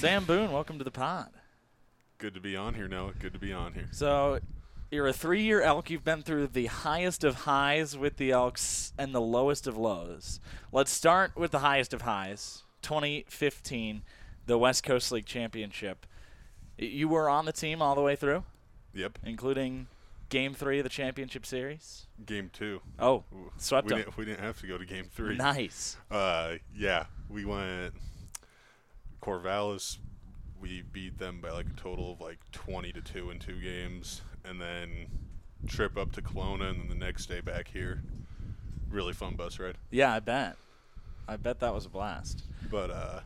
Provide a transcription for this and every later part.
Sam Boone, welcome to the pod. Good to be on here, Noah. Good to be on here. So, you're a three-year elk. You've been through the highest of highs with the Elks and the lowest of lows. Let's start with the highest of highs. 2015, the West Coast League Championship. You were on the team all the way through, Yep. including Game Three of the championship series. Game two. Oh, swept we didn't, we didn't have to go to game three. Nice. Uh, yeah, we went Corvallis. We beat them by like a total of like 20 to two in two games, and then trip up to Kelowna, and then the next day back here. Really fun bus ride. Yeah, I bet. I bet that was a blast. But uh,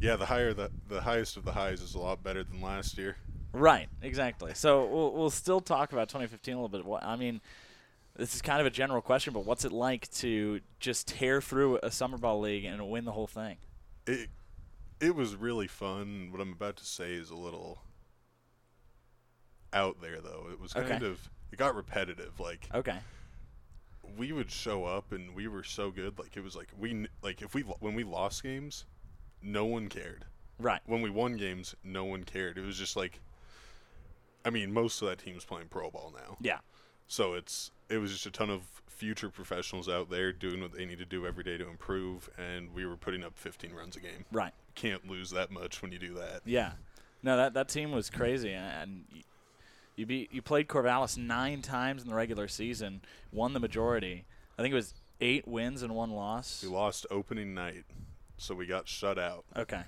yeah, the higher the the highest of the highs is a lot better than last year. Right, exactly. So we'll we'll still talk about 2015 a little bit. I mean, this is kind of a general question, but what's it like to just tear through a summer ball league and win the whole thing? It it was really fun. What I'm about to say is a little out there though. It was kind Okay. of it got repetitive. Like Okay. we would show up and we were so good. Like it was like we like if we when we lost games, no one cared. Right. When we won games, no one cared. It was just like I mean, most of that team's playing pro ball now. Yeah. So it's it was just a ton of future professionals out there doing what they need to do every day to improve and we were putting up 15 runs a game. Right. Can't lose that much when you do that. Yeah. No, that that team was crazy, and you beat you played Corvallis nine times in the regular season, won the majority. I think it was eight wins and one loss. We lost opening night, so we got shut out. Okay.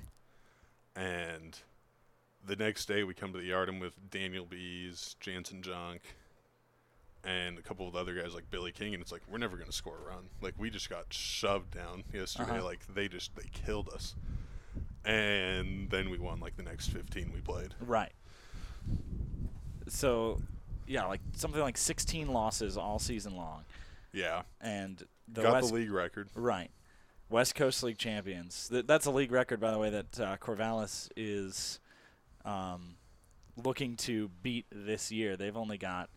And the next day, we come to the yard and with Daniel Bees, Janson Junk, and a couple of other guys like Billy King, and it's like we're never gonna score a run. Like we just got shoved down yesterday. Uh-huh. Like they just they killed us. And then we won like the next 15 we played. Right. So, yeah, like something like 16 losses all season long, Yeah, and the got West the league record. right West Coast League champions. Th- that's a league record, by the way, that uh, Corvallis is um, looking to beat this year. They've only got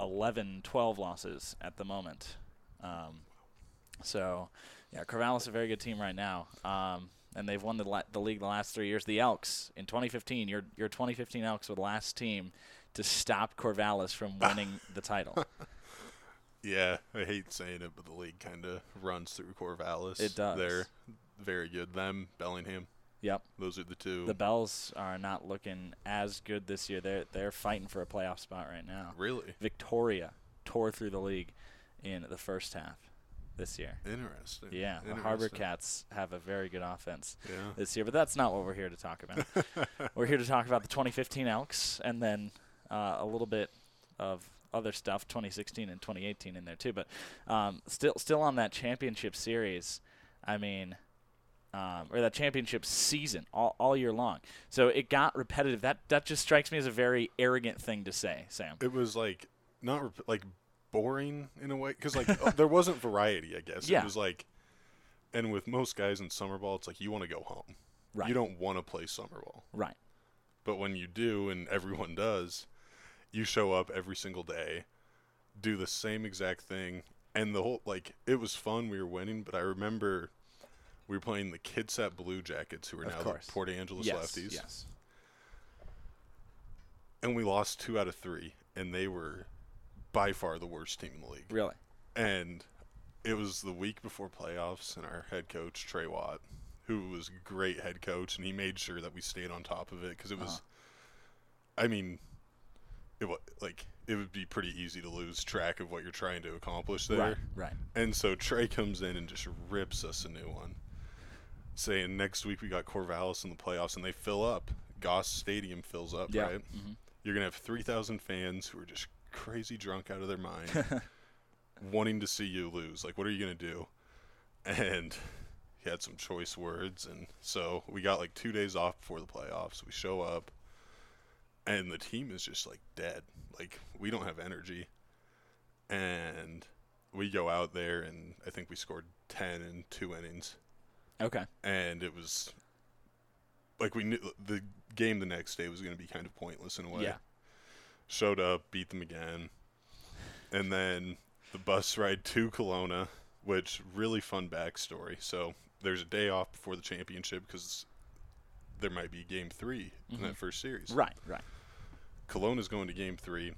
11, 12 losses at the moment. Um, so, yeah, Corvallis is a very good team right now. Um, and they've won the, la- the league the last three years. The Elks in 2015, your your 2015 Elks were the last team to stop Corvallis from winning the title. Yeah, I hate saying it, but the league kind of runs through Corvallis. It does. They're very good. Them, Bellingham, Yep. those are the two. The Bells are not looking as good this year. They're they're fighting for a playoff spot right now. really Victoria tore through the league in the first half this year. interesting. Yeah, the Harbor Cats have a very good offense Yeah. this year, but that's not what we're here to talk about. we're here to talk about the 2015 Elks and then uh, a little bit of other stuff, 2016 and 2018 in there too. But um, still, still on that championship series. I mean, um, or that championship season all, all year long. So it got repetitive. That that just strikes me as a very arrogant thing to say, Sam. It was like not rep- like boring in a way because like uh, there wasn't variety. I guess Yeah. it was like, and with most guys in summer ball, it's like you want to go home. Right. You don't want to play summer ball, Right. but when you do, and everyone does, you show up every single day, do the same exact thing, and the whole like it was fun. We were winning, but I remember. We were playing the Kitsap Blue Jackets, who are Of now course. the Port Angeles yes. Lefties. Yes. and we lost two out of three, and they were by far the worst team in the league. Really. And it was the week before playoffs, and our head coach Trey Watt, who was a great head coach, and he made sure that we stayed on top of it because it was, Uh-huh. I mean, it was like it would be pretty easy to lose track of what you're trying to accomplish there. Right. Right. And so Trey comes in and just rips us a new one, saying next week we got Corvallis in the playoffs, and they fill up. Goss Stadium fills up, Yeah. right? hmm You're gonna have three thousand fans who are just crazy drunk out of their mind, wanting to see you lose. Like, what are you gonna do? And he had some choice words, and so we got like two days off before the playoffs. We show up, and the team is just like dead. Like we don't have energy, and we go out there, and I think we scored ten in two innings Okay. and it was like we knew the game the next day was going to be kind of pointless in a way. Yeah. Showed up, beat them again, and then the bus ride to Kelowna, which really fun backstory. So there's a day off before the championship because there might be game 3 in that first series. Right, right. Kelowna is going to game three,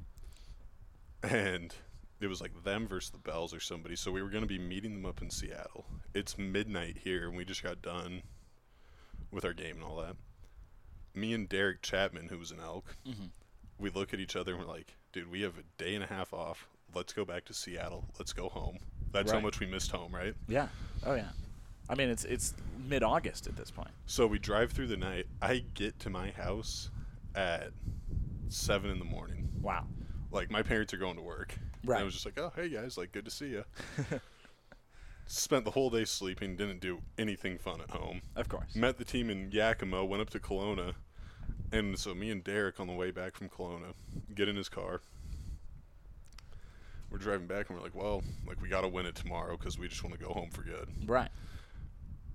and it was like them versus the Bells or somebody. So we were going to be meeting them up in Seattle. It's midnight here, and we just got done with our game and all that. Me and Derek Chapman, who was an Elk, Mhm. We look at each other and we're like, dude, we have a day and a half off. Let's go back to Seattle. Let's go home. That's how much we missed home, right? Yeah. Oh yeah. I mean, it's it's mid August at this point. So we drive through the night. I get to my house at seven in the morning. Wow. like my parents are going to work. And Right. I was just like, oh, hey guys, like good to see you. Spent the whole day sleeping, didn't do anything fun at home. Of course. Met the team in Yakima, went up to Kelowna, and so me and Derek on the way back from Kelowna get in his car. We're driving back and we're like, well, like we got to win it tomorrow because we just want to go home for good. Right.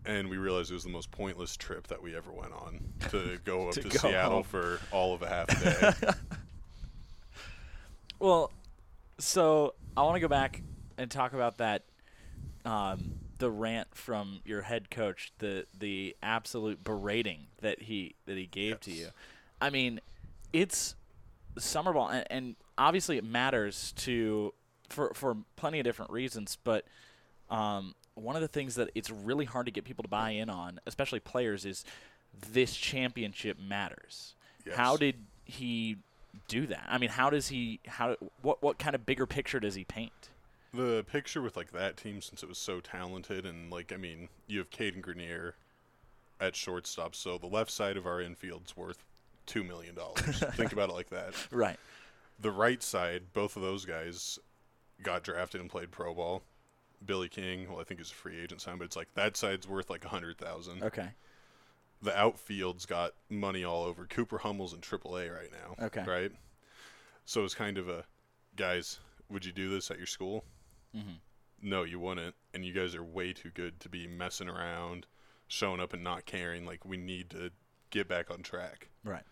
And we realized it was the most pointless trip that we ever went on to go up To to, go Seattle home. for all of a half day. Well, so I want to go back and talk about that. Um, the rant from your head coach, the the absolute berating that he that he gave to you. I mean, it's summer ball, and, and obviously it matters to for for plenty of different reasons. But um, one of the things that it's really hard to get people to buy in on, especially players, is this championship matters. How did he do that? I mean, how does he? How what what kind of bigger picture does he paint? The picture with like that team, since it was so talented, and like I mean, you have Cadyn Grenier at shortstop, so the left side of our infield's worth two million dollars. Think about it like that. Right. The right side, both of those guys got drafted and played pro ball. Billy King, well, I think he's a free agent sign, but it's like that side's worth like a hundred thousand. Okay. The outfield's got money all over. Cooper Hummel's in AAA right now. Okay. Right. So it's kind of a, guys, would you do this at your school? Mhm. no, you wouldn't. And you guys are way too good to be messing around, showing up and not caring. Like, we need to get back on track. Right.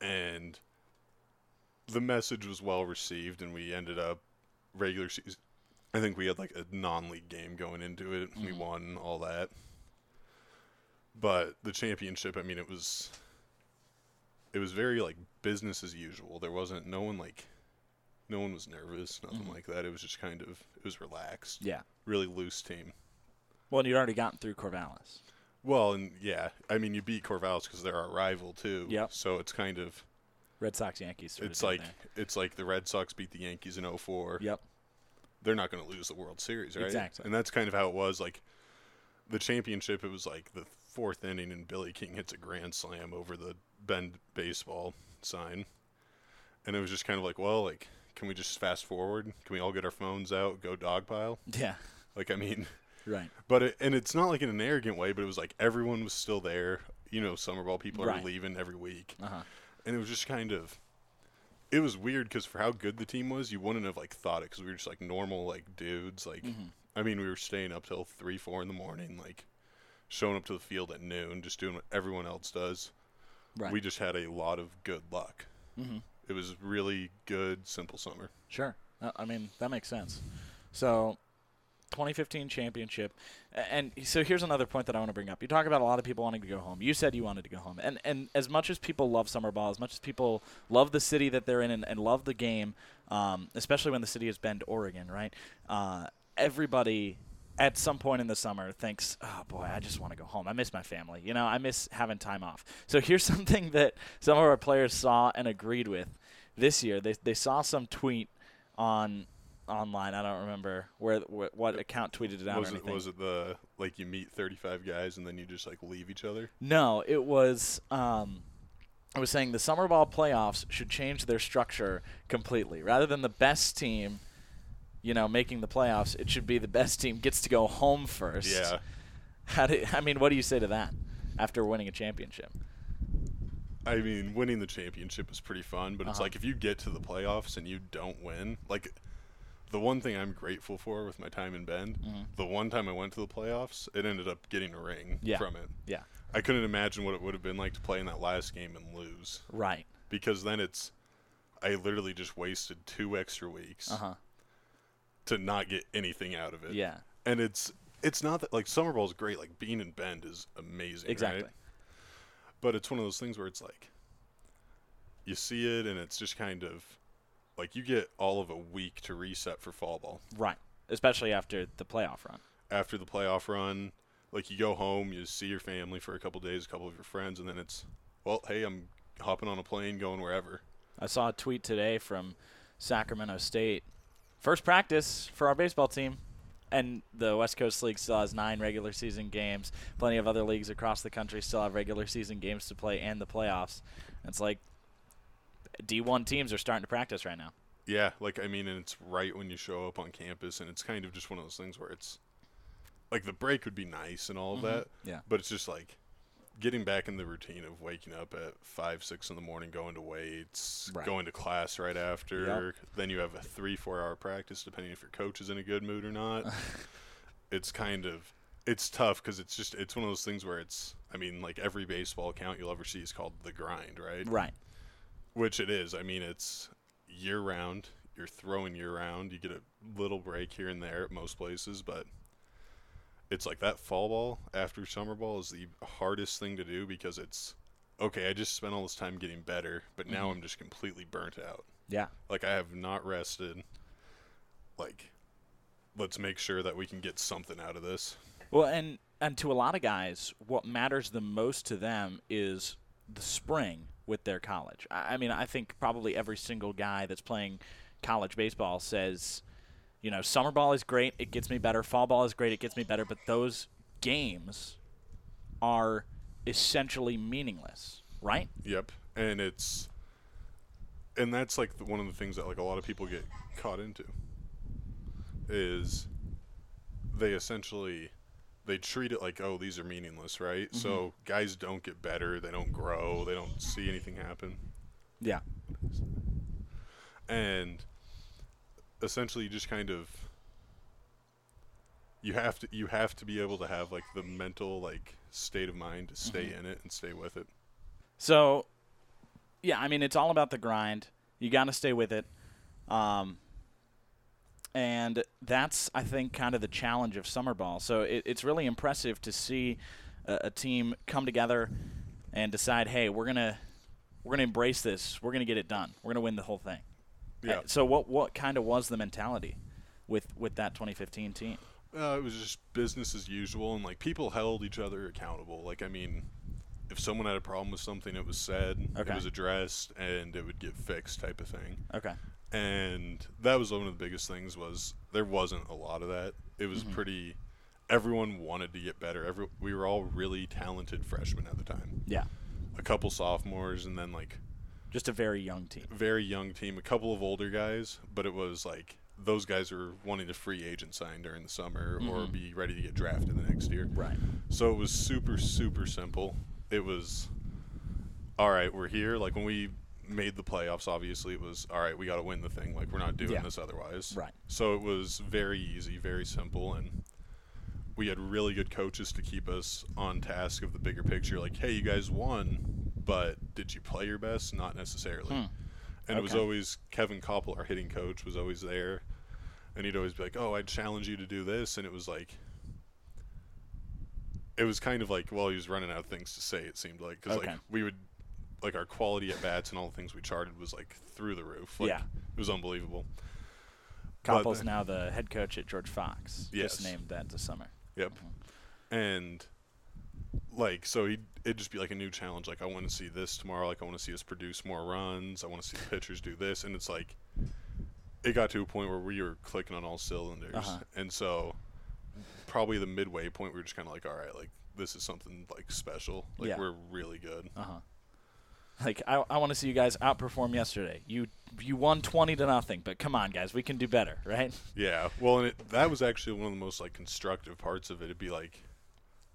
And the message was well received, and we ended up regular season. I think we had like a non league game going into it. We Mhm. won all that. But the championship, I mean, it was. It was very like business as usual. There wasn't no one like, no one was nervous, nothing Mhm. like that. It was just kind of it was relaxed Yeah. really loose team. Well, and you'd already gotten through Corvallis. Well, and yeah, I mean, you beat Corvallis because they're our rival too. Yep. So it's kind of Red Sox Yankees. sort it's like it's like the Red Sox beat the Yankees in 04. Yep. They're not going to lose the World Series, right? Exactly. And that's kind of how it was. Like the championship, it was like the fourth inning, and Billy King hits a grand slam over the Bend baseball sign, and it was just kind of like, well, like, can we just fast forward? Can we all get our phones out, go dogpile? Yeah. Like, I mean. Right. But it, and it's not like in an arrogant way, but it was like everyone was still there. You know, summer ball people Right. are leaving every week, Uh huh. and it was just kind of. It was weird because for how good the team was, you wouldn't have like thought it because we were just like normal like dudes. Like, Mhm. I mean, we were staying up till three, four in the morning, like showing up to the field at noon, just doing what everyone else does. Right. We just had a lot of good luck. mm-hmm. It was really good, simple summer. Sure. I mean, that makes sense. So, 2015 championship. And so here's another point that I want to bring up. You talk about a lot of people wanting to go home. You said you wanted to go home. And and as much as people love summer ball, as much as people love the city that they're in and, and love the game, um, especially when the city is Bend, Oregon, right? Uh, everybody at some point in the summer thinks, "Oh boy, I just want to go home. I miss my family. You know, I miss having time off." So here's something that some of our players saw and agreed with this year. They they saw some tweet on online. I don't remember where wh- what account tweeted it out was or it was it the like you meet 35 guys and then you just like leave each other? No, it was. Um, I was saying the summer ball playoffs should change their structure completely. Rather than the best team, you know, making the playoffs, it should be the best team gets to go home first. Yeah. How do, I mean, what do you say to that after winning a championship? I mean, winning the championship is pretty fun, but it's Uh-huh. like if you get to the playoffs and you don't win, like the one thing I'm grateful for with my time in Bend, Mhm. the one time I went to the playoffs, it ended up getting a ring Yeah. from it. Yeah. I couldn't imagine what it would have been like to play in that last game and lose Right. because then it's I literally just wasted two extra weeks Uh huh. To not get anything out of it. Yeah. And it's it's not that like summer ball is great, like being in Bend is amazing, Exactly. right? But it's one of those things where it's like you see it and it's just kind of like you get all of a week to reset for fall ball. Right. Especially after the playoff run. After the playoff run, like you go home, you see your family for a couple days, a couple of your friends, and then it's well, hey, I'm hopping on a plane going wherever. I saw a tweet today from Sacramento State. First practice for our baseball team. And the West Coast League still has nine regular season games. Plenty of other leagues across the country still have regular season games to play and the playoffs. It's like D1 teams are starting to practice right now. Yeah, like I mean, and it's right when you show up on campus, and it's kind of just one of those things where it's like the break would be nice and all of mm-hmm. that, Yeah. but it's just like getting back in the routine of waking up at five, six in the morning, going to weights, Right. going to class right after. Then you have a three, four hour practice, depending if your coach is in a good mood or not. it's kind of it's tough because it's just it's one of those things where it's I mean like every baseball account you'll ever see is called the grind, right? Right. Which it is. I mean it's year round. You're throwing year round. You get a little break here and there at most places, but it's like that fall ball after summer ball is the hardest thing to do because it's okay. I just spent all this time getting better, but now Mhm. I'm just completely burnt out. Yeah. Like I have not rested. Like let's make sure that we can get something out of this. Well, and and to a lot of guys, what matters the most to them is the spring with their college. I, I mean, I think probably every single guy that's playing college baseball says, you know, summer ball is great, it gets me better. Fall ball is great, it gets me better. But those games are essentially meaningless, right? Yep, and it's and that's like the, one of the things that like a lot of people get caught into is they essentially they treat it like oh these are meaningless, right? So mm-hmm. guys don't get better, they don't grow, they don't see anything happen, Yeah. and essentially you just kind of you have to you have to be able to have like the mental like state of mind to stay in it and stay with it. So, yeah, I mean, it's all about the grind. You got to stay with it. Um, and that's, I think, kind of the challenge of summer ball. So it, it's really impressive to see a, a team come together and decide, hey, we're gonna we're gonna embrace this. We're gonna get it done. We're gonna win the whole thing. Yeah. Uh, So what what kind of was the mentality with with that 2015 team? Uh, it was just business as usual, and like people held each other accountable. Like, I mean, if someone had a problem with something, it was said, Okay. it was addressed, and it would get fixed, type of thing. Okay. And that was one of the biggest things. Was there wasn't a lot of that. It was Mhm. pretty. Everyone wanted to get better. Every we were all really talented freshmen at the time. Yeah. A couple sophomores, and then like Just a very young team. very young team. A couple of older guys, but it was like those guys were wanting to free agent sign during the summer or Mhm. be ready to get drafted the next year. Right. So it was super, super simple. It was, all right, we're here. Like when we made the playoffs, obviously it was, all right, we got to win the thing. Like we're not doing Yeah. this otherwise. Right. So it was very easy, very simple, and we had really good coaches to keep us on task of the bigger picture. Like, hey, you guys won, but did you play your best? Not necessarily. Hmm. And it was always Kevin Koppel, our hitting coach, was always there, and he'd always be like, "Oh, I'd challenge you to do this," and it was like, it was kind of like, well, he was running out of things to say. It seemed like because Okay. like we would, like our quality at bats and all the things we charted was like through the roof. Like, Yeah. it was unbelievable. But Koppel's the- now the head coach at George Fox. Yes. Just named that this summer. Yep. And like so he'd it'd just be like a new challenge. Like I want to see this tomorrow. Like I want to see us produce more runs. I want to see the pitchers do this. And it's like it got to a point where we were clicking on all cylinders. Uh-huh. And so probably the midway point we were just kind of like, all right, like this is something like special. Like Yeah. we're really good. Uh huh. Like I, I want to see you guys outperform yesterday. You you won twenty to nothing, but come on, guys, we can do better, right? Yeah. Well, and it, that was actually one of the most like constructive parts of it. It'd be like,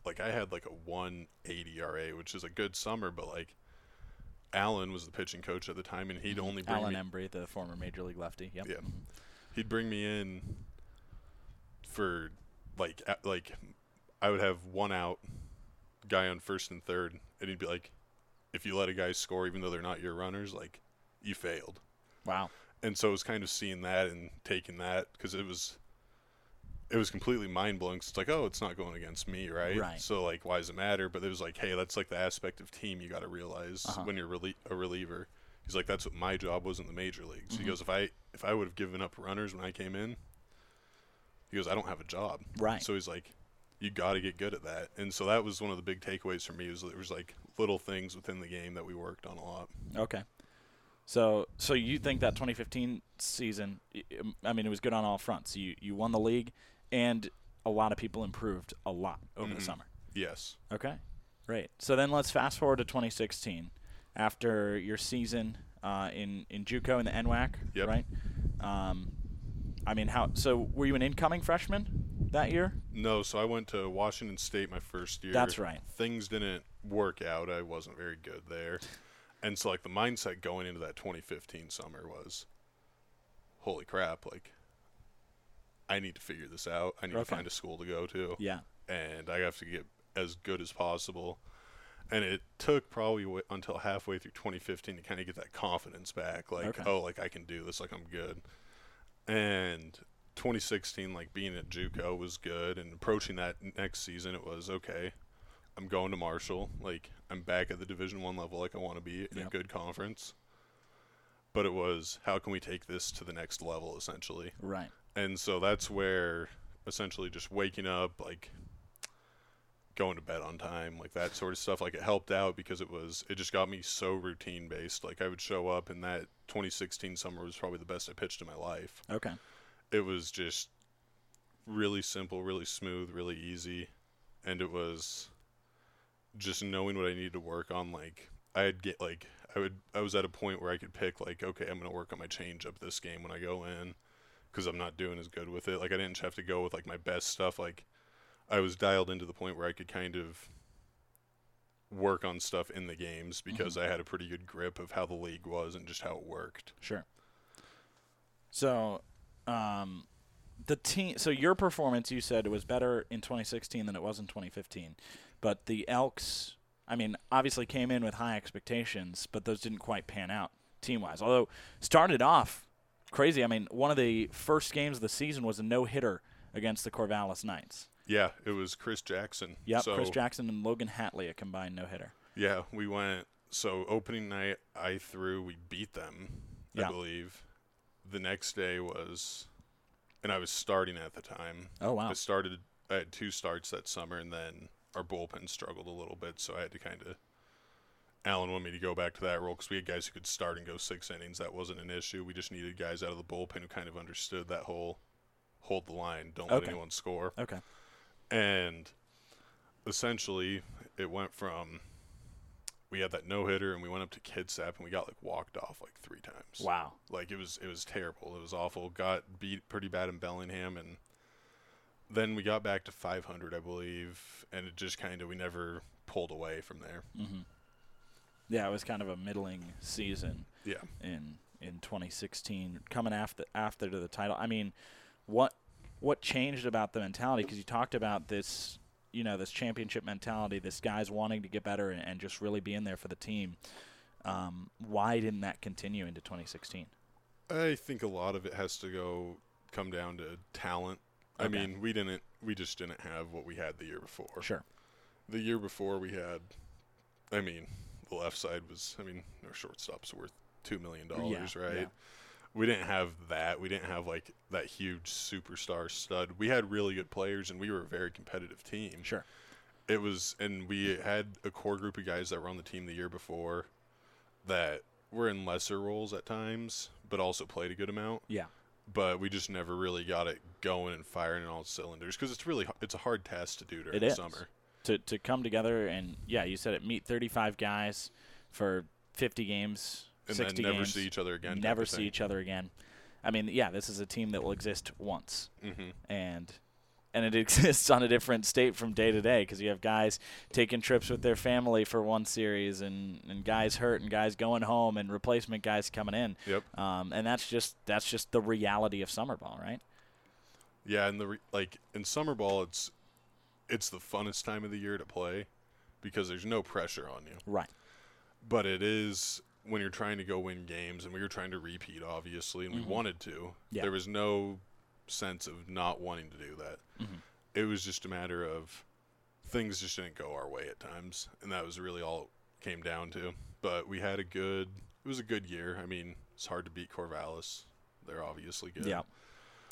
like I had like a 180 RA, which is a good summer, but like Alan was the pitching coach at the time, and he'd mm-hmm. only bring Alan me, Embree, the former major league lefty. Yep. Yeah. he'd bring me in for like like I would have one out, guy on first and third, and he'd be like, if you let a guy score even though they're not your runners, like you failed. Wow. and so it was kind of seeing that and taking that because it was it was completely mind blowing. It's like, oh, it's not going against me, right? Right. So like, why does it matter? But it was like, hey, that's like the aspect of team you got to realize Uh-huh. when you're relie- a reliever. He's like, that's what my job was in the major leagues. Mhm. He goes, if I if I would have given up runners when I came in, he goes, I don't have a job. Right. So he's like, you got to get good at that. And so that was one of the big takeaways for me. Was there was like little things within the game that we worked on a lot. Okay. So so you think that 2015 season? i- I mean, it was good on all fronts. You you won the league, and a lot of people improved a lot over the Mhm. summer. Yes. Okay, great. So then let's fast forward to 2016, after your season uh, in in JUCO in the NWAC, Yep. right? Um, I mean, how? So were you an incoming freshman that year? No, so I went to Washington State my first year. That's right. Things didn't work out. I wasn't very good there. And so like the mindset going into that 2015 summer was holy crap, like I need to figure this out. I need Okay. to find a school to go to Yeah. and I have to get as good as possible. And it took probably w- until halfway through 2015 to kind of get that confidence back. Like, Okay. oh, like I can do this. Like I'm good. And 2016, like being at JUCO was good, and approaching that next season, it was okay. I'm going to Marshall. Like I'm back at the Division One level, like I want to be in a good conference. But it was how can we take this to the next level, essentially Right. And so that's where essentially just waking up like going to bed on time like that sort of stuff like it helped out because it was it just got me so routine based. Like i would show up and that 2016 summer was probably the best i pitched in my life. Okay. it was just really simple really smooth really easy. And it was just knowing what i needed to work on like i'd get like i would i was at a point where i could pick like okay i'm going to work on my change up this game when i go in because i'm not doing as good with it like i didn't have to go with like my best stuff like i was dialed into the point where i could kind of work on stuff in the games because i had a pretty good grip of how the league was and just how it worked Sure. So, um, the team. So your performance, you said, was better in 2016 than it was in 2015, but the Elks. I mean, obviously came in with high expectations, but those didn't quite pan out team wise. Although started off crazy. I mean, one of the first games of the season was a no hitter against the Corvallis Knights. yeah it was chris jackson Yep, so Chris Jackson and Logan Hatley, a combined no hitter. Yeah, we went. So opening night, I threw. We beat them, Yeah. I believe. The next day was, and I was starting at the time. Oh wow. I started. I had two starts that summer, and then our bullpen struggled a little bit, so I had to kind of. Alan wanted me to go back to that role because we had guys who could start and go six innings. That wasn't an issue. We just needed guys out of the bullpen who kind of understood that whole hold the line, don't let anyone score. Okay. And essentially, it went from we had that no hitter, and we went up to Kitsap, and we got like walked off like three times. Wow. Like it was it was terrible. It was awful. Got beat pretty bad in Bellingham, and then we got back to 500, I believe, and it just kind of we never pulled away from there. hmm Yeah, it was kind of a middling season. Yeah. in in 2016 coming after after to the title i mean what what changed about the mentality because you talked about this you know this championship mentality this guys wanting to get better and, and just really be in there for the team um, why didn't that continue into 2016 I think a lot of it has to go come down to talent. I mean, we didn't we just didn't have what we had the year before. sure the year before we had I mean, the left side was I mean, our shortstop's worth two million dollars, Yeah, right? yeah. We didn't have that. We didn't have like that huge superstar stud. We had really good players and we were a very competitive team. sure It was and we had a core group of guys that were on the team the year before that were in lesser roles at times, but also played a good amount. yeah But we just never really got it going and firing on all cylinders because it's really it's a hard task to do during It the is. summer. To to come together and yeah you said it meet 35 guys for 50 games and 60 then never games. see each other again. never see each other again. I mean yeah this is a team that will exist once. Hmm and and it exists on a different state from day to day because you have guys taking trips with their family for one series and, and guys hurt and guys going home and replacement guys coming in. Yep. um, and that's just that's just the reality of summer ball right? Yeah, and the re- like in summer ball, it's it's the funnest time of the year to play because there's no pressure on you. right But it is when you're trying to go win games, and we were trying to repeat, obviously, and Mhm. we wanted to. Yeah. There was no sense of not wanting to do that. Mhm. It was just a matter of things just didn't go our way at times, and that was really all it came down to. But we had a good. It was a good year. I mean, it's hard to beat Corvallis. They're obviously good. Yeah.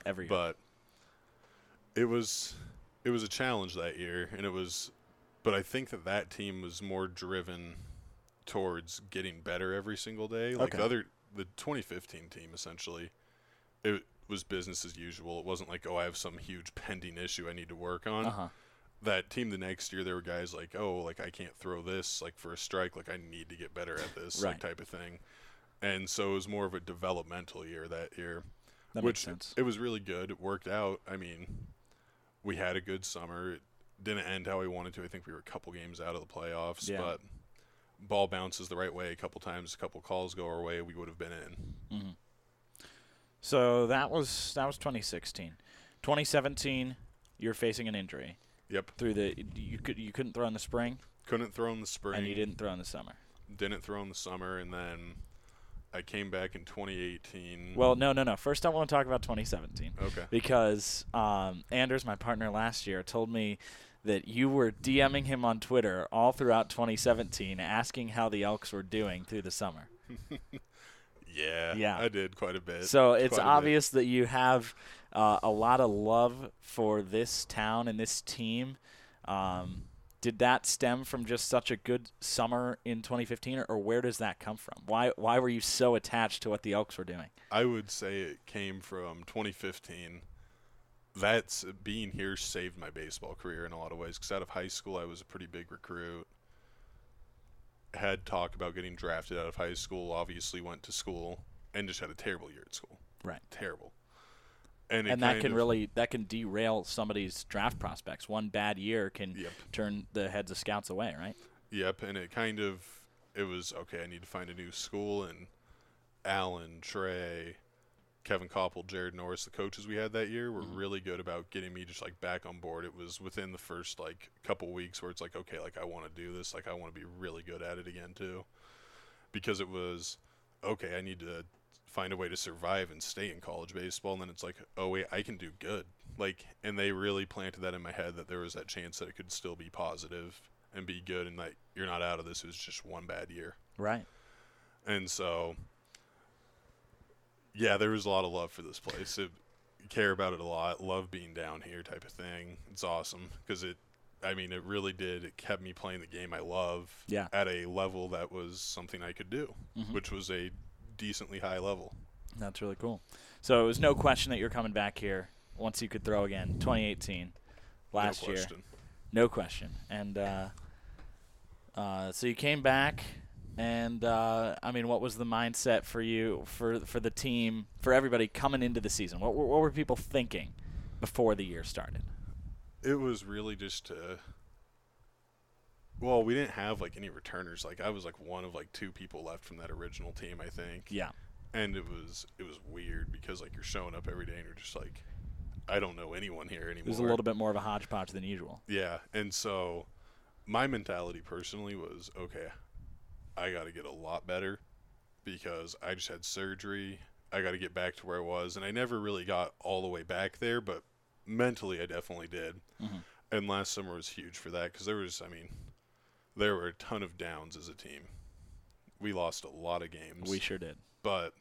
Every year. But it was it was a challenge that year, and it was. But I think that that team was more driven towards getting better every single day. Like Okay. the other, the 2015 team essentially, it was business as usual. It wasn't like, oh, I have some huge pending issue I need to work on. Uh-huh. That team the next year, there were guys like, oh, like I can't throw this like for a strike. Like I need to get better at this Right. like type of thing. And so it was more of a developmental year that year That which makes sense. it was really good. It worked out. I mean, we had a good summer. It didn't end how we wanted to. I think we were a couple games out of the playoffs, Yeah. but ball bounces the right way a couple times, a couple calls go our way, we would have been in. hmm So that was that was 2016. 2017, you're facing an injury Yep. through the you could you couldn't throw in the spring Couldn't throw in the spring. and you didn't throw in the summer. Didn't throw in the summer, and then I came back in 2018. Well, no, no, no. First, I want to talk about 2017 okay. because um, Anders, my partner last year, told me that you were DMing him on Twitter all throughout 2017, asking how the Elks were doing through the summer. Yeah. Yeah. I did quite a bit. So it's a bit. obvious that you have uh, a lot of love for this town and this team. Um, did that stem from just such a good summer in 2015, or, or where does that come from? Why why were you so attached to what the Elks were doing? I would say it came from 2015. That's being here saved my baseball career in a lot of ways. Because out of high school, I was a pretty big recruit. Had talk about getting drafted out of high school. Obviously, went to school and just had a terrible year at school. Right. Terrible. And, and that can of- really that can derail somebody's draft prospects. One bad year can Yep. turn the heads of scouts away, right? Yep, and it kind of it was okay. I need to find a new school, and Alan, Trey, Kevin Koppel, Jared Norris, the coaches we had that year were Mhm. really good about getting me just like back on board. It was within the first like couple weeks where it's like okay, like I want to do this, like I want to be really good at it again too, because it was okay. I need to find a way to survive and stay in college baseball, and then it's like oh wait, I can do good. Like, and they really planted that in my head that there was that chance that it could still be positive and be good, and that you're not out of this. It was just one bad year. Right. And so, yeah, there was a lot of love for this place. It, care about it a lot. Love being down here, type of thing. It's awesome because it. I mean, it really did. It kept me playing the game I love Yeah. at a level that was something I could do, Mhm. which was a decently high level. That's really cool. So it was no question that you're coming back here once you could throw again. 2018, last no year. No question. And uh, uh, so you came back, and uh, I mean, what was the mindset for you, for for the team, for everybody coming into the season? What, were- what were people thinking before the year started? It was really just to. Well, we didn't have like any returners. Like I was like one of like two people left from that original team, I think. Yeah. and it was it was weird because like you're showing up every day and you're just like I don't know anyone here anymore. It was a little bit more of a hodgepodge than usual. yeah, and so my mentality personally was okay, I got to get a lot better because I just had surgery. I got to get back to where I was, and I never really got all the way back there, but mentally I definitely did. Mhm. And last summer was huge for that because there was, I mean, there were a ton of downs as a team. We lost a lot of games We sure did. but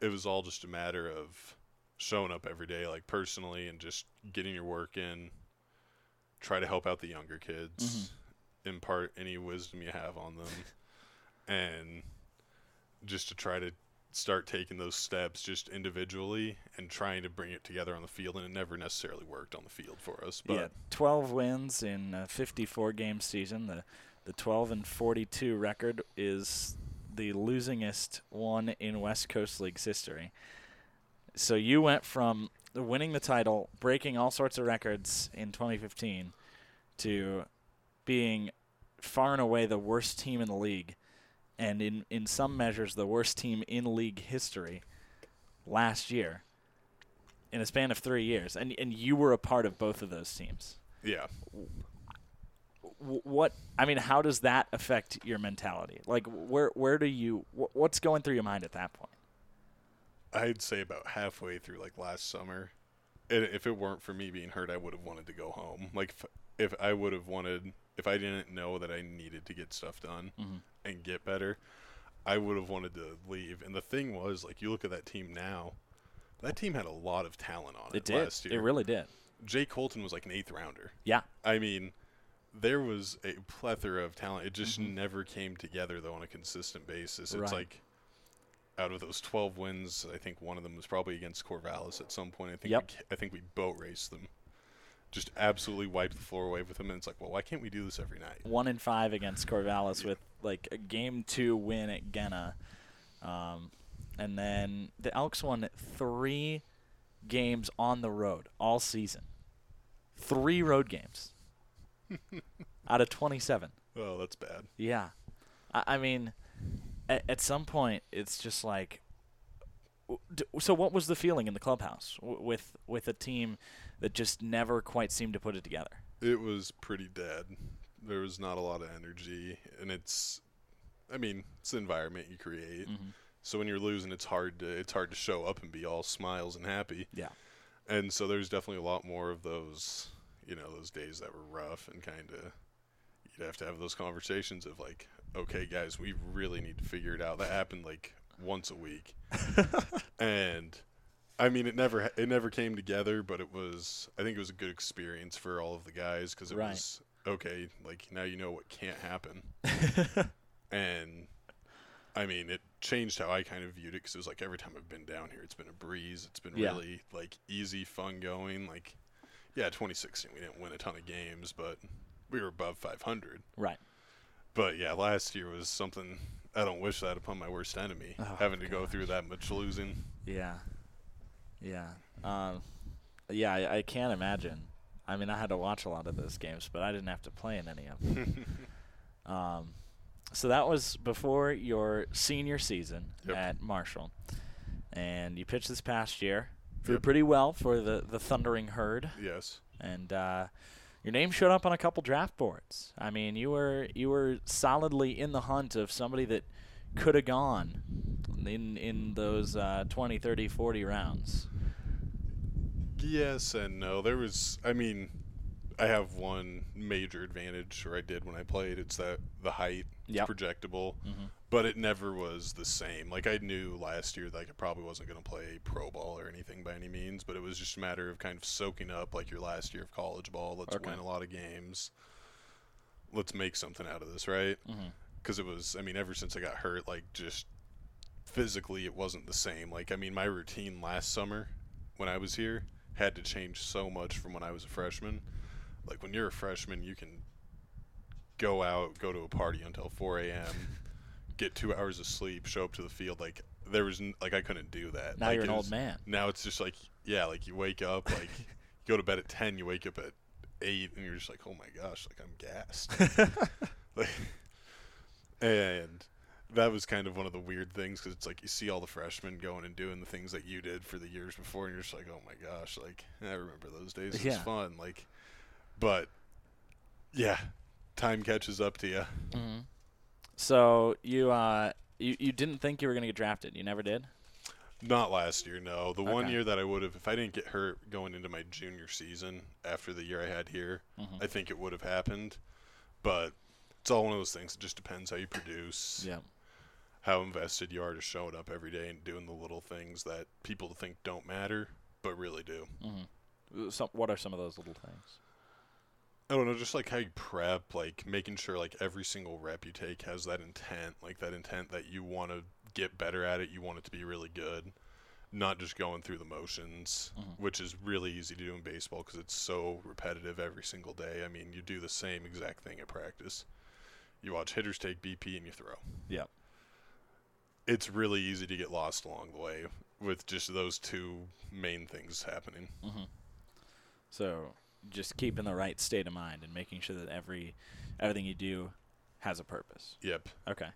it was all just a matter of showing up every day like personally and just getting your work in try to help out the younger kids mm-hmm. impart any wisdom you have on them and just to try to start taking those steps just individually and trying to bring it together on the field and it never necessarily worked on the field for us but yeah, 12 wins in a 54 game season. The the 12 and 42 record is the losingest one in West Coast League's history. So you went from winning the title, breaking all sorts of records in 2015 to being far and away the worst team in the league and in in some measures the worst team in league history last year in a span of 3 years. And and you were a part of both of those teams. yeah what I mean, how does that affect your mentality? Like, where where do you wh- what's going through your mind at that point? I'd say about halfway through like last summer, if it weren't for me being hurt, I would have wanted to go home. Like if, if I would have wanted, if I didn't know that I needed to get stuff done Mhm. And get better, I would have wanted to leave. And the thing was, like, you look at that team now. That team had a lot of talent on it, It did. last year. It really did. Jay Colton was like an eighth rounder. Yeah. I mean, there was a plethora of talent. It just Mhm. never came together though on a consistent basis. It's Right. like out of those 12 wins, I think one of them was probably against Corvallis at some point. I think Yep. we, I think we boat raced them. Just absolutely wiped the floor away with them and it's like, "Well, why can't we do this every night?" One in five against Corvallis with like a game two win at Genna. Um, and then the Elks won three games on the road all season. Three road games out of 27. Oh, that's bad. Yeah. I, I mean, at, at some point, it's just like. So, what was the feeling in the clubhouse with with a team that just never quite seemed to put it together? It was pretty dead. There was not a lot of energy and it's I mean, it's the environment you create. Mm-hmm. So when you're losing, it's hard to it's hard to show up and be all smiles and happy. Yeah. And so there's definitely a lot more of those, you know, those days that were rough and kind of you'd have to have those conversations of like, okay, guys, we really need to figure it out. That happened like once a week, and I mean, it never it never came together, but it was I think it was a good experience for all of the guys because it Right. was okay. Like now you know what can't happen, and I mean, it changed how I kind of viewed it because it was like every time I've been down here, it's been a breeze. It's been Yeah. really like easy, fun going. Like, yeah, 2016 we didn't win a ton of games, but we were above 500. Right. But yeah, last year was something I don't wish that upon my worst enemy. Oh, having to go through that much losing. Yeah. Yeah. Um, yeah, I, I can't imagine. I mean, I had to watch a lot of those games, but I didn't have to play in any of them. um, so that was before your senior season Yep. at Marshall, and you pitched this past year. Threw Yep. pretty well for the the Thundering Herd, yes. and uh, your name showed up on a couple draft boards. I mean, you were you were solidly in the hunt of somebody that could have gone in in those uh, 20, 30, 40 rounds. Yes and no. There was, I mean, I have one major advantage, or I did when I played. It's that the height, Yep. it's projectable, Mhm. but it never was the same. Like I knew last year, like I probably wasn't going to play pro ball or anything by any means, but it was just a matter of kind of soaking up like your last year of college ball. Let's Okay. win a lot of games. Let's make something out of this, right? Mm-hmm. because it was i mean ever since i got hurt like just physically it wasn't the same like i mean my routine last summer when i was here had to change so much from when i was a freshman. Like when you're a freshman you can go out go to a party until 4 a.m get two hours of sleep show up to the field. Like there was n- like i couldn't do that. Now Like, you're an old was- man. now it's just like yeah like you wake up like you go to bed at 10 you wake up at 8 and you're just like oh my gosh like i'm gassed. Like, and that was kind of one of the weird things because it's like you see all the freshmen going and doing the things that you did for the years before, and you're just like, oh my gosh, like I remember those days. It was Yeah. fun. Like, but yeah, time catches up to you. Mm-hmm. So you uh you, you didn't think you were gonna get drafted. You never did. Not last year, no. The one year that I would have, if I didn't get hurt going into my junior season after the year I had here, Mhm. I think it would have happened. But it's all one of those things. It just depends how you produce. Yeah. How invested you are to showing up every day and doing the little things that people think don't matter but really do. Mm-hmm. So, what are some of those little things? I don't know, just like how you prep, like making sure like every single rep you take has that intent, like that intent that you want to get better at it, you want it to be really good, not just going through the motions, Mhm. which is really easy to do in baseball because it's so repetitive every single day. I mean, you do the same exact thing at practice. You watch hitters take BP and you throw. Yep. It's really easy to get lost along the way with just those two main things happening. Mm-hmm. So just keeping the right state of mind and making sure that every everything you do has a purpose. Yep. Okay.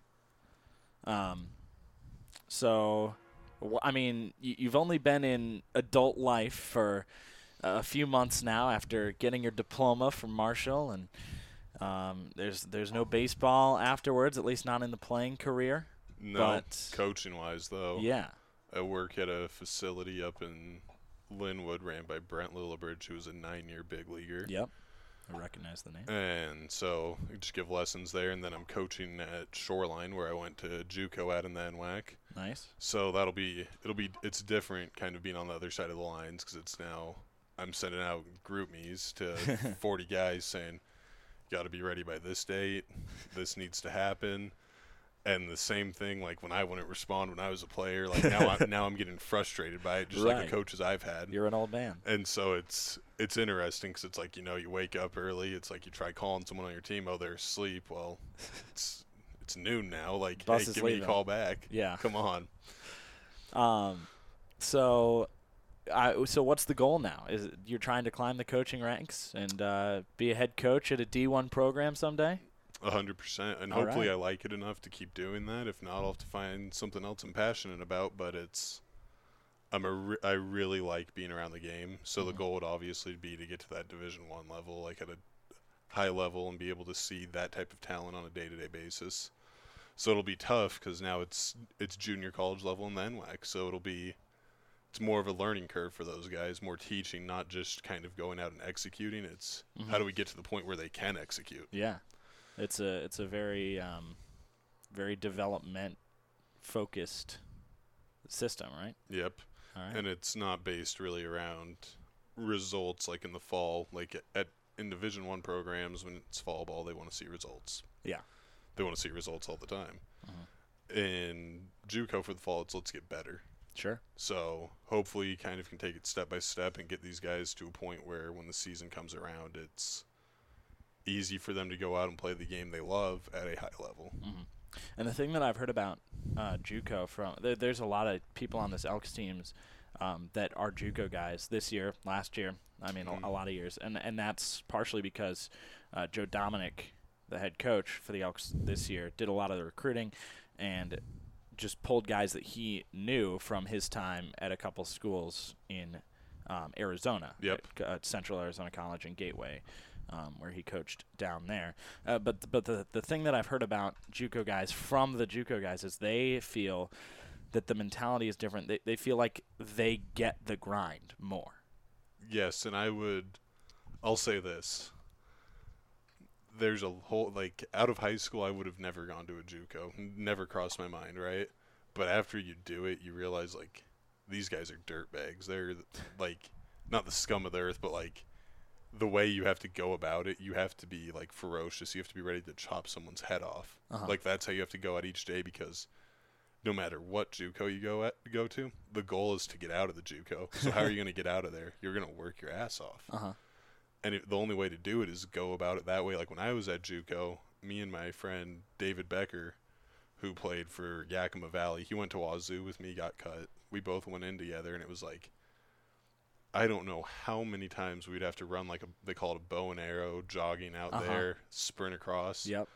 Um. So, wh- I mean, y- you've only been in adult life for a few months now after getting your diploma from Marshall, and um, there's there's no baseball afterwards, at least not in the playing career. No, But- coaching wise though, Yeah. I work at a facility up in Lynnwood, ran by Brent Lillibridge, who was a nine-year big leaguer. Yep. I recognize the name. And so I just give lessons there, and then I'm coaching at Shoreline, where I went to JUCO at in the NWAC. Nice. So that'll be it'll be it's different, kind of being on the other side of the lines, because it's now I'm sending out GroupMe's to 40 guys saying, "Got to be ready by this date. This needs to happen." And the same thing, like when I wouldn't respond when I was a player, like now I'm now I'm getting frustrated by it, just like the coaches I've had. You're an old man. And so it's it's interesting because it's like you know you wake up early. It's like you try calling someone on your team. Oh, they're asleep. Well, it's it's noon now. Like, Bus hey, give me a call back. Yeah. Come on. Um, so, I so what's the goal now? Is it you're trying to climb the coaching ranks and uh, be a head coach at a D1 program someday? A hundred percent. And All hopefully right. I like it enough to keep doing that. If not, I'll have to find something else I'm passionate about. But it's I'm a re- I really like being around the game. So the Mhm. goal would obviously be to get to that Division One level, like at a high level, and be able to see that type of talent on a day-to-day basis. So it'll be tough because now it's it's junior college level in the NWAC. So it'll be it's more of a learning curve for those guys, more teaching, not just kind of going out and executing. It's Mm-hmm. how do we get to the point where they can execute? Yeah, it's a it's a very um, very development focused system, right? Yep. All right. and it's not based really around results like in the fall like at in division one programs when it's fall ball they want to see results Yeah. they want to see results all the time Mhm. in juco for the fall it's let's get better Sure. so hopefully you kind of can take it step by step and get these guys to a point where when the season comes around it's easy for them to go out and play the game they love at a high level hmm And the thing that I've heard about uh, JUCO from there, there's a lot of people on this Elks teams um, that are JUCO guys this year, last year. I mean, Mhm. a, a lot of years, and and that's partially because uh, Joe Dominic, the head coach for the Elks this year, did a lot of the recruiting and just pulled guys that he knew from his time at a couple schools in um, Arizona, Yep. at, uh, Central Arizona College and Gateway, um, where he coached down there. Uh, but but the the thing that I've heard about JUCO guys from the JUCO guys is they feel that the mentality is different. They they feel like they get the grind more. Yes, and I would. I'll say this. There's a whole like out of high school, I would have never gone to a JUCO. Never crossed my mind, right? But after you do it, you realize like these guys are dirt bags. They're like not the scum of the earth, but like the way you have to go about it, you have to be like ferocious. You have to be ready to chop someone's head off. Uh-huh. Like that's how you have to go at each day because no matter what JUCO you go at go to, the goal is to get out of the JUCO. So how are you going to get out of there? You're going to work your ass off. Uh huh. And it, the only way to do it is go about it that way. Like when I was at JUCO, me and my friend David Becker, who played for Yakima Valley, he went to Wazoo with me, got cut. We both went in together, and it was like, I don't know how many times we'd have to run like a they call it a bow and arrow, jogging out Uh-huh. there, sprint across. Yep.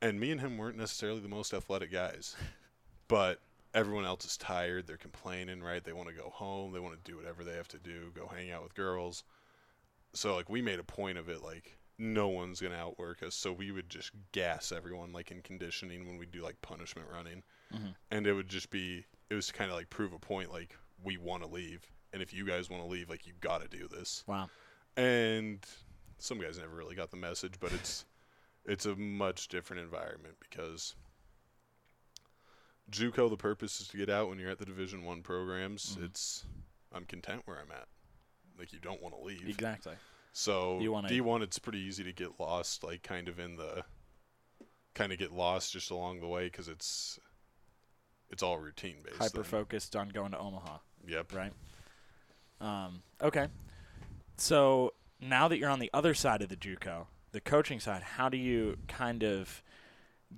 And me and him weren't necessarily the most athletic guys, but everyone else is tired. They're complaining, right? They want to go home. They want to do whatever they have to do, go hang out with girls. So like we made a point of it, like no one's gonna outwork us. So we would just gas everyone, like in conditioning when we do like punishment running, Mhm. and it would just be it was kind of like prove a point, like we want to leave, and if you guys want to leave, like you got to do this. Wow. And some guys never really got the message, but it's it's a much different environment because JUCO the purpose is to get out when you're at the Division 1 programs. Mhm. It's I'm content where I'm at. Like you don't want to leave. Exactly. So You wanna- D1 it's pretty easy to get lost like kind of in the kind of get lost just along the way cuz it's it's all routine based. Hyper focused on going to Omaha. Yep. right? Um, okay. So now that you're on the other side of the JUCO, the coaching side, how do you kind of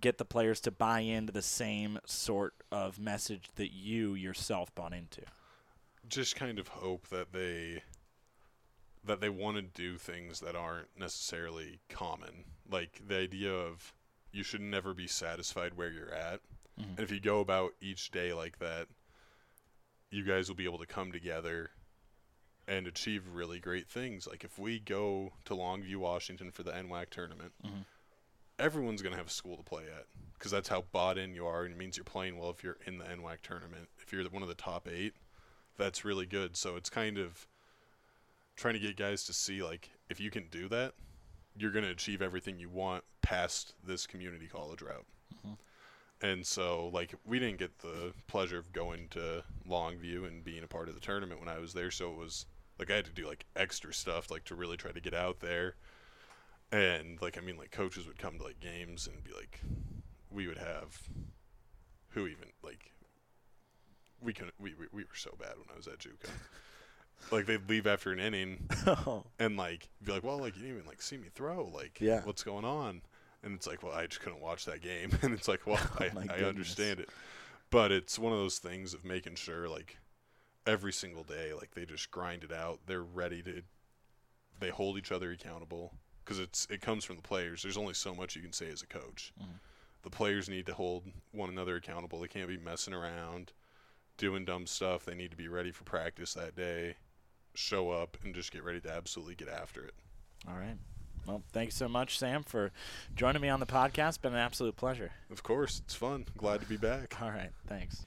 get the players to buy into the same sort of message that you yourself bought into? just kind of hope that they that they want to do things that aren't necessarily common. Like the idea of you should never be satisfied where you're at. Mhm. And if you go about each day like that, you guys will be able to come together and achieve really great things. Like if we go to Longview, Washington for the NWAC tournament, Mhm. everyone's going to have a school to play at because that's how bought in you are and it means you're playing well if you're in the NWAC tournament. If you're one of the top 8, that's really good. So it's kind of trying to get guys to see like if you can do that, you're going to achieve everything you want past this community college route. Mhm. And so like we didn't get the pleasure of going to Longview and being a part of the tournament when I was there, so it was like I had to do like extra stuff like to really try to get out there. And like I mean like coaches would come to like games and be like we would have who even like we couldn't we, we, we were so bad when I was at JUCO. like they'd leave after an inning oh. and like be like, Well, like you didn't even like see me throw, like Yeah. what's going on? And it's like, Well, I just couldn't watch that game and it's like, Well, Oh I, I understand it. But it's one of those things of making sure like every single day, like they just grind it out. They're ready to they hold each other accountable because it's it comes from the players. There's only so much you can say as a coach. Mhm. The players need to hold one another accountable. They can't be messing around, doing dumb stuff. They need to be ready for practice that day, show up, and just get ready to absolutely get after it. All right. Well, thanks so much, Sam, for joining me on the podcast. Been an absolute pleasure. Of course, it's fun. Glad to be back. All right. Thanks.